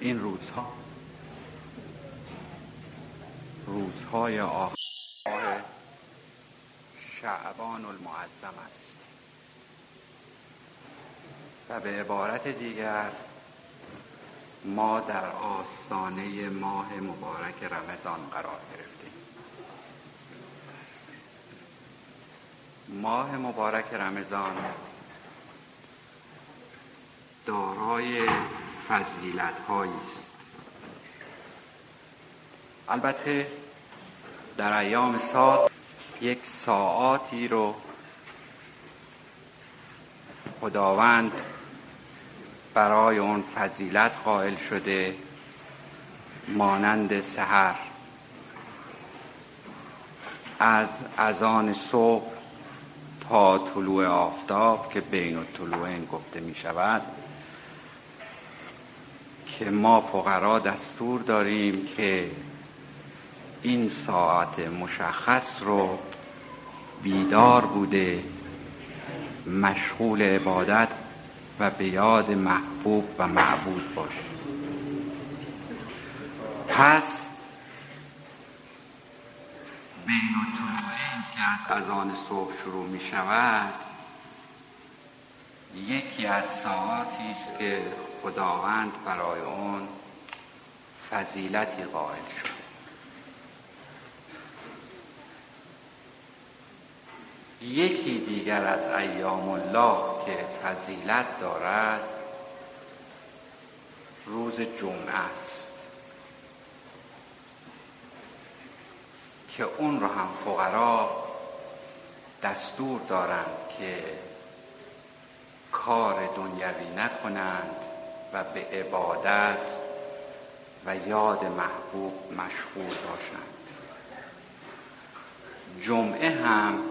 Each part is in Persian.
این روزها. روزهای آخر. شعبان المعظم است. و به عبارت دیگر ما در آستانه ماه مبارک رمضان قرار گرفتیم. ماه مبارک رمضان دارای فضیلت است. البته در ایام سال یک ساعاتی رو خداوند برای اون فضیلت قائل شده مانند سحر. از اذان صبح تا طلوع آفتاب که بین طلوع گفته می شود که ما فقرا دستور داریم که این ساعت مشخص رو بیدار بوده مشغول عبادت و به یاد محبوب و معبود باشه. پس بین طلوعین که از اذان صبح شروع می شود یکی از ساعاتی است که خداوند برای اون فضیلتی قائل شد یکی دیگر از ایام الله که فضیلت دارد روز جمعه است که اون را هم فقرا دستور دارند که کار دنیوی نکنند. و به عبادت و یاد محبوب مشغول باشند. جمعه هم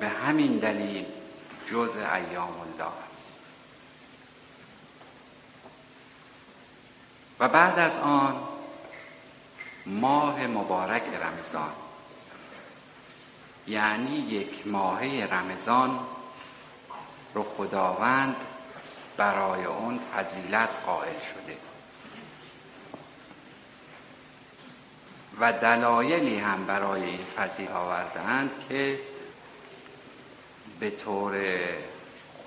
به همین دلیل جز ایام الله است. و بعد از آن ماه مبارک رمضان. یعنی یک ماهه رمضان رو خداوند برای اون فضیلت قائل شده. و دلایلی هم برای این فضیل آوردهاند که به طور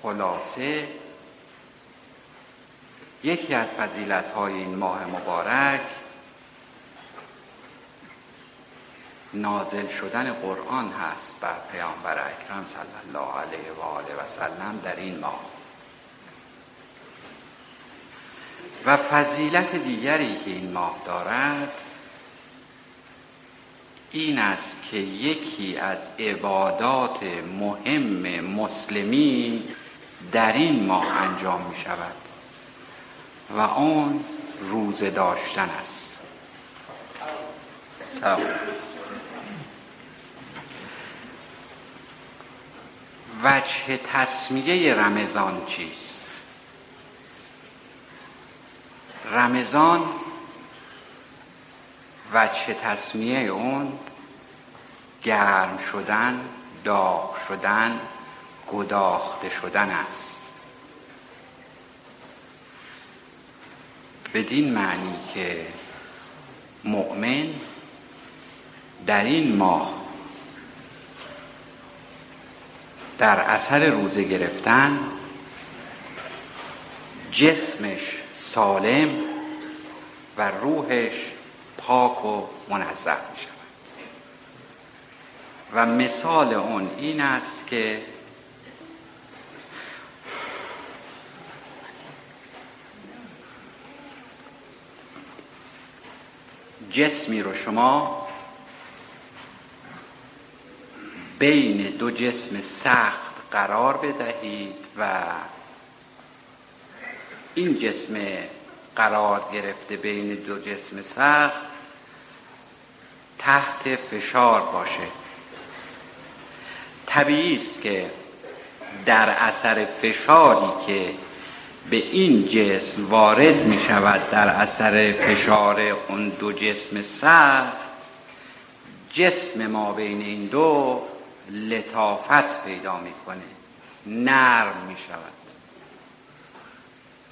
خلاصه یکی از فضیلت های این ماه مبارک نازل شدن قرآن هست بر پیامبر اکرم صلی الله علیه و آله و سلم در این ماه. و فضیلت دیگری که این ماه دارد این است که یکی از عبادات مهم مسلمین در این ماه انجام می شود و آن روزه داشتن است سلام. وجه تصمیه رمضان چیست رمضان وجه تصمیه اون گرم شدن داغ شدن گداخته شدن است. بدین معنی که مؤمن در این ماه در اثر روزه گرفتن جسمش سالم و روحش پاک و منظم می شود. و مثال اون این است که جسمی رو شما بین دو جسم سخت قرار بدهید و این جسم قرار گرفته بین دو جسم سخت تحت فشار باشه. طبیعی است که در اثر فشاری که به این جسم وارد می شود در اثر فشار اون دو جسم سخت جسم ما بین این دو لطافت پیدا می‌کنه نرم می شود.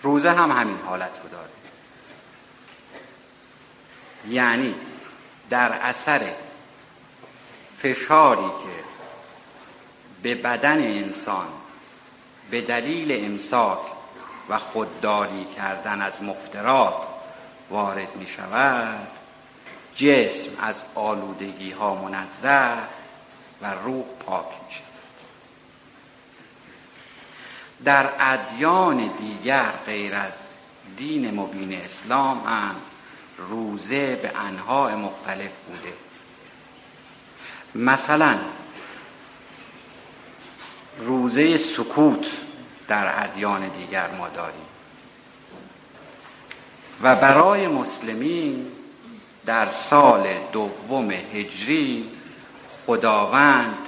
روزه هم همین حالت رو داره. یعنی در اثر فشاری که به بدن انسان به دلیل امساک و خودداری کردن از مفترات وارد می شود جسم از آلودگی ها منزه و روح پاک می شود. در ادیان دیگر غیر از دین مبین اسلام هم روزه به انواع مختلف بوده. مثلا روزه سکوت در ادیان دیگر ما داریم. و برای مسلمین در سال دوم هجری خداوند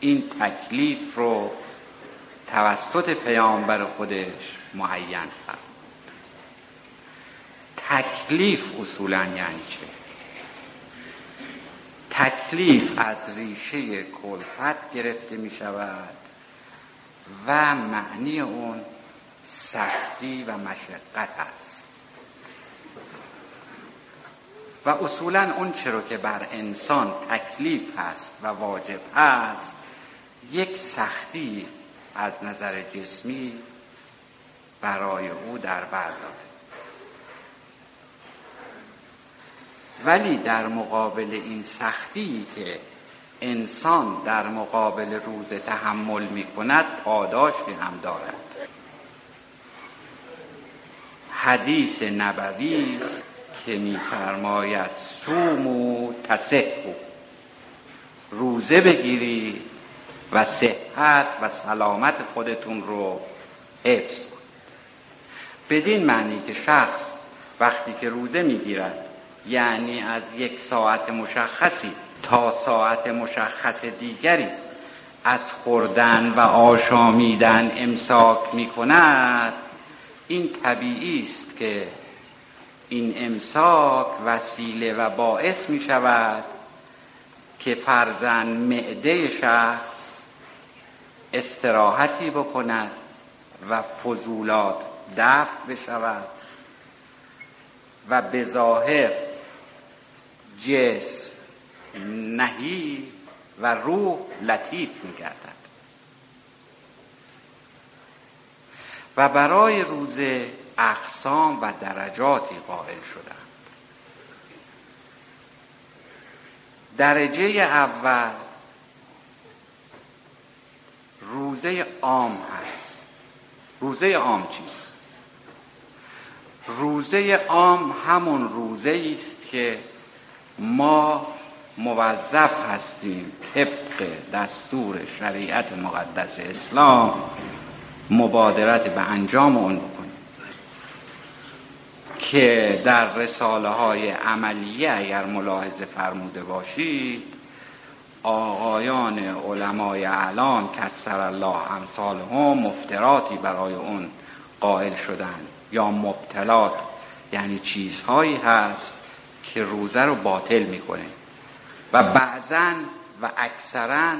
این تکلیف رو توسط پیامبر خودش معین کرد تکلیف اصولا یعنی چه؟ تکلیف از ریشه کلفت گرفته می شود و معنی اون سختی و مشقت است. و اصولا اون چرا که بر انسان تکلیف هست و واجب هست یک سختی از نظر جسمی برای او در برداره. ولی در مقابل این سختی که انسان در مقابل روز تحمل می کند پاداشی هم دارد. حدیث نبوی است که میفرماید سومو تسهو روزه بگیرید و صحت و سلامت خودتون رو حفظ کنید. بدین معنی که شخص وقتی که روزه می‌گیرد یعنی از یک ساعت مشخصی تا ساعت مشخص دیگری از خوردن و آشامیدن امساک می کند این طبیعی است که این امساک وسیله و باعث می شود که فرزن معده شخص استراحتی بکند و فضولات دفع بشود و به ظاهر جسم نهی و روح لطیف میگردد. و برای روزه اقسام و درجاتی قائل شدند. درجه اول روزه عام هست. روزه عام چیست؟ روزه عام همون روزه است که ما موظف هستیم طبق دستور شریعت مقدس اسلام مبادرت به انجام اون بکنیم. که در رساله های عملیه اگر ملاحظه فرموده باشید آقایان علمای اعلام کسر الله امثال هم مفتراتی برای اون قائل شدن یا مبتلات یعنی چیزهایی هست که روزه رو باطل می‌کنه. و بعضا و اکثرا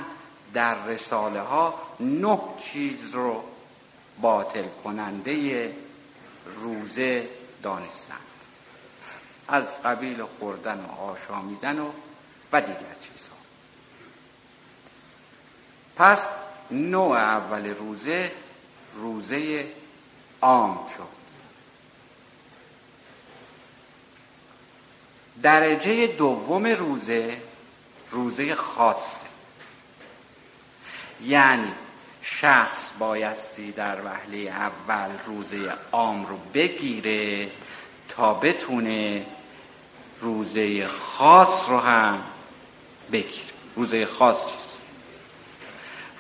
در رساله ها نه چیز رو باطل کننده روزه دانستند. از قبیل خوردن و آشامیدن و و دیگر. پس نوع اول روزه روزه عام شد. درجه دوم روزه روزه خاصه. یعنی شخص بایستی در وهله اول روزه عام رو بگیره تا بتونه روزه خاص رو هم بگیره. روزه خاص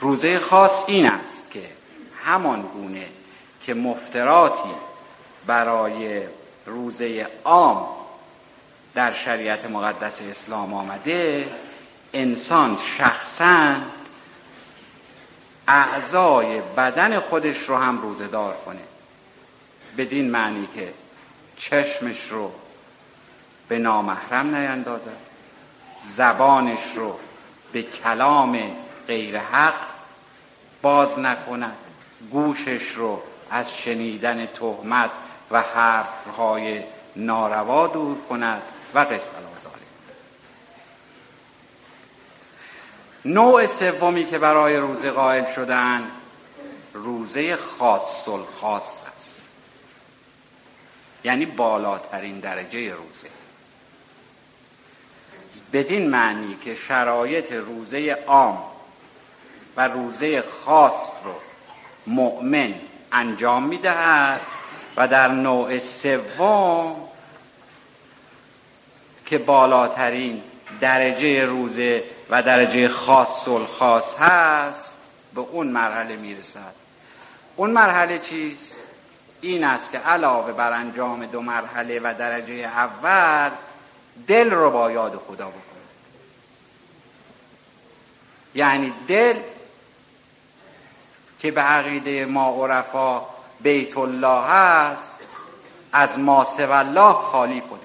روزه خاص این است که همان گونه که مفتراتی برای روزه عام در شریعت مقدس اسلام آمده انسان شخصا اعضای بدن خودش رو هم روزه دار کنه. بدین معنی که چشمش رو به نامحرم نیندازد زبانش رو به کلام غیر حق باز نکند. گوشش رو از شنیدن تهمت و حرفهای ناروا دور کند و قصه نوع سومی که برای روزه قائل شدن روزه خاص خاص است. یعنی بالاترین درجه روزه. بدین معنی که شرایط روزه عام و روزه خاص رو مؤمن انجام می‌دهد و در نوع سوم که بالاترین درجه روزه و درجه خاص خاص هست به اون مرحله می‌رسد اون مرحله چیست؟ این است که علاوه بر انجام دو مرحله و درجه اول دل رو با یاد خدا بکند یعنی دل که به عقیده ما عرفا بیت الله هست از ما الله خالی کنه.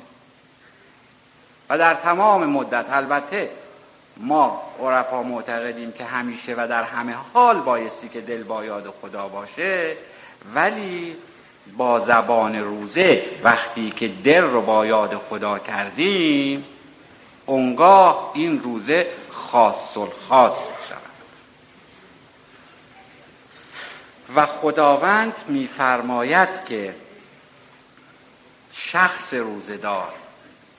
و در تمام مدت البته ما عرفا معتقدیم که همیشه و در همه حال بایستی که دل با یاد خدا باشه ولی با زبان روزه وقتی که دل رو با یاد خدا کردیم اونگاه این روزه خاص خاص می شود و خداوند میفرماید که شخص روزدار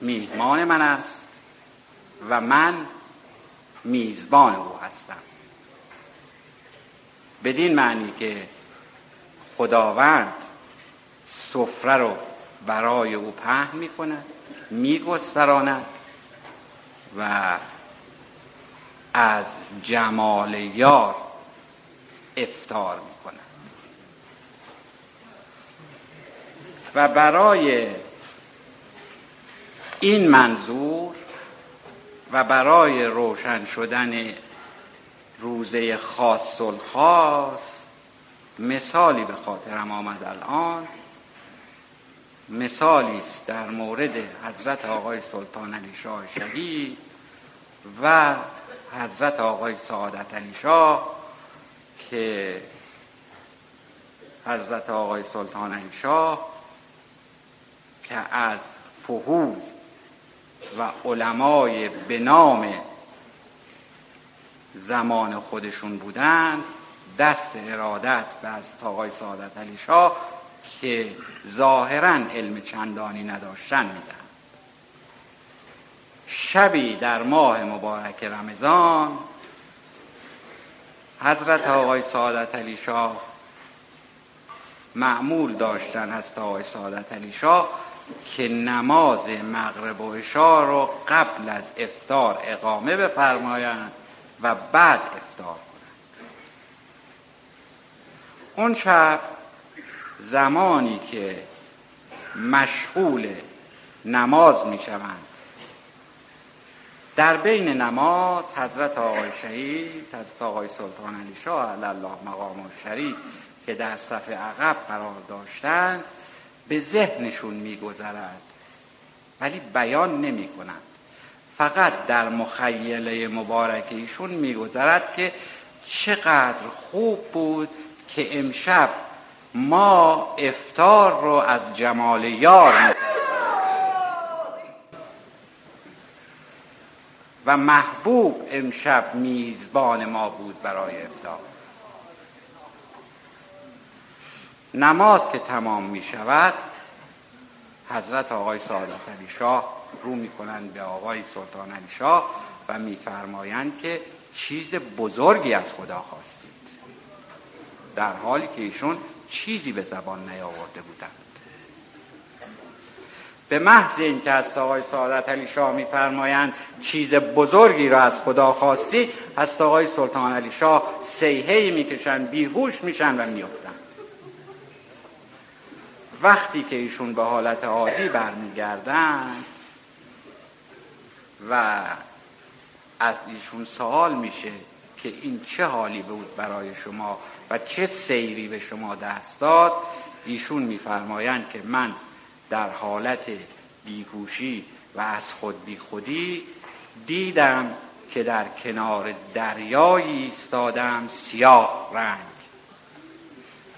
میهمان من است و من میزبان او هستم. بدین معنی که خداوند سفره رو برای او پهن می کند می و از جمال یار افتار می کند و برای این منظور و برای روشن شدن روزه خاص خاص مثالی به خاطرم آمد الان. مثالی است در مورد حضرت آقای سلطان علی شاه شهید و حضرت آقای سعادت علی شاه که حضرت آقای سلطان علی شاه که از فهول و علمای به نام زمان خودشون بودن دست ارادت و از آقای سعادت علی شاه که ظاهرا علم چندانی نداشتن میدن. شبی در ماه مبارک رمضان حضرت آقای سعادت علی شاه معمول داشتن هست آقای سعادت علی شاه که نماز مغرب و عشا رو قبل از افتار اقامه بفرمایند و بعد افتار کنند. اون شب زمانی که مشغول نماز می شوند در بین نماز حضرت آقای شهید حضرت آقای سلطان علی شاه الله مقام شریف که در صف عقب قرار داشتند به ذهنشون میگذرد. ولی بیان نمی کنند فقط در مخیله مبارک ایشون میگذرد که چقدر خوب بود که امشب ما افتار رو از جمال یار و محبوب امشب میزبان ما بود برای افتار نماز که تمام می شود حضرت آقای سعادت علی شاه رو می کنند به آقای سلطان علی شاه و میفرمایند که چیز بزرگی از خدا خواستید در حالی که ایشون چیزی به زبان نیاورده بودند. به محض اینکه از آقای سعادت علی شاه میفرمایند چیز بزرگی را از خدا خواستی از آقای سلطان علی شاه سیهی می‌کشند بیهوش میشن و میافتند. وقتی که ایشون به حالت عادی برمیگردند و از ایشون سوال میشه که این چه حالی بود برای شما و چه سیری به شما دست داد ایشون میفرمایند که من در حالت بیگوشی و از خود بی خودی دیدم که در کنار دریایی ایستادم سیاه رنگ.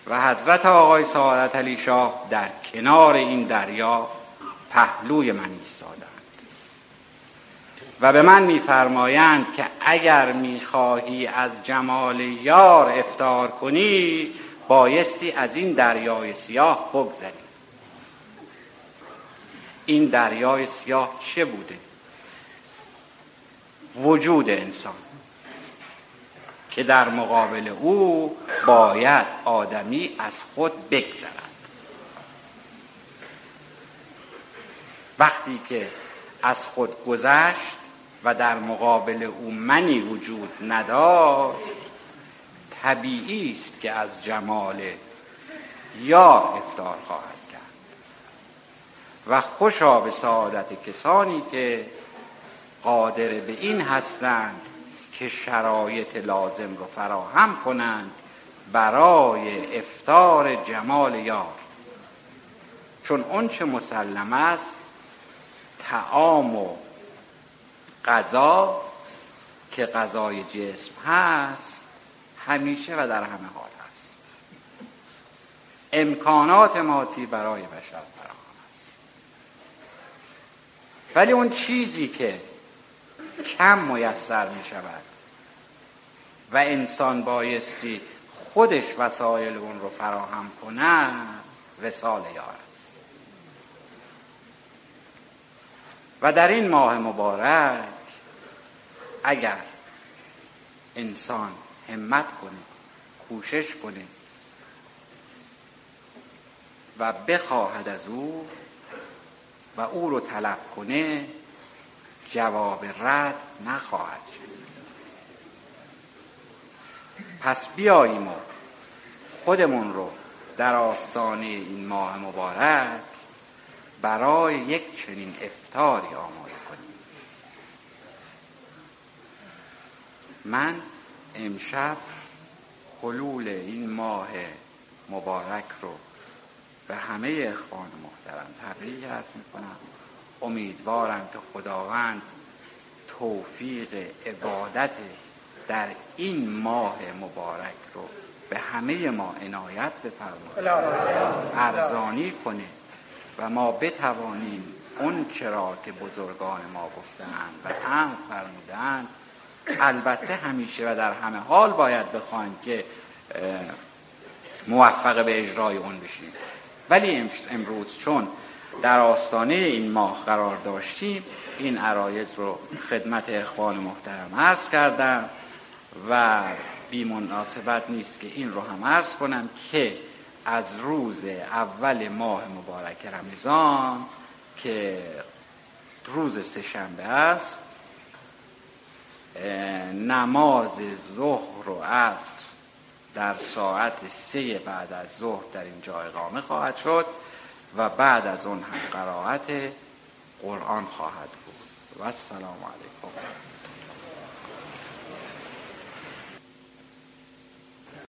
و حضرت آقای سعادت علی شاه در کنار این دریا پهلوی من ایستادند. و به من میفرمایند که اگر می‌خواهی از جمال یار افتار کنی بایستی از این دریای سیاه بگذری. این دریای سیاه چه بوده؟ وجود انسان. که در مقابل او باید آدمی از خود بگذرد. وقتی که از خود گذشت و در مقابل او منی وجود نداشت طبیعی است که از جمال یا افتار خواهد کرد. و خوشا به سعادت کسانی که قادر به این هستند که شرایط لازم رو فراهم کنند برای افتار جمال یار. چون اون چه مسلم است تعام و غذا که غذای جسم هست همیشه و در همه حال هست. امکانات مادی برای بشر فراهم است. ولی اون چیزی که کم میسر می شود و انسان بایستی خودش وسایل اون رو فراهم کنه وسال یار است. و در این ماه مبارک اگر انسان همت کنه کوشش کنه و بخواهد از او و او رو طلب کنه جواب رد نخواهد شد. پس بیاییم و خودمون رو در آستانه این ماه مبارک برای یک چنین افتاری آماده کنیم. من امشب حلول این ماه مبارک رو به همه اخوان محترم تبریک ارز می‌کنم. امیدوارم که خداوند توفیق عبادت در این ماه مبارک رو به همه ما عنایت بفرماید. ارزانی کنه و ما بتوانیم اون چرا که بزرگان ما گفتند و هم فرمودند البته همیشه و در همه حال باید بخوایم که موفق به اجرای اون بشیم. ولی امروز چون در آستانه این ماه قرار داشتیم. این عرایز رو خدمت اخوان محترم عرض کردم و بی مناسبت نیست که این رو هم عرض کنم که از روز اول ماه مبارک رمضان که روز سهشنبه است نماز ظهر و عصر در ساعت سه بعد از ظهر در اینجا اقامه خواهد شد. و بعد از اون هم قرائت قرآن خواهد بود. و السلام علیکم.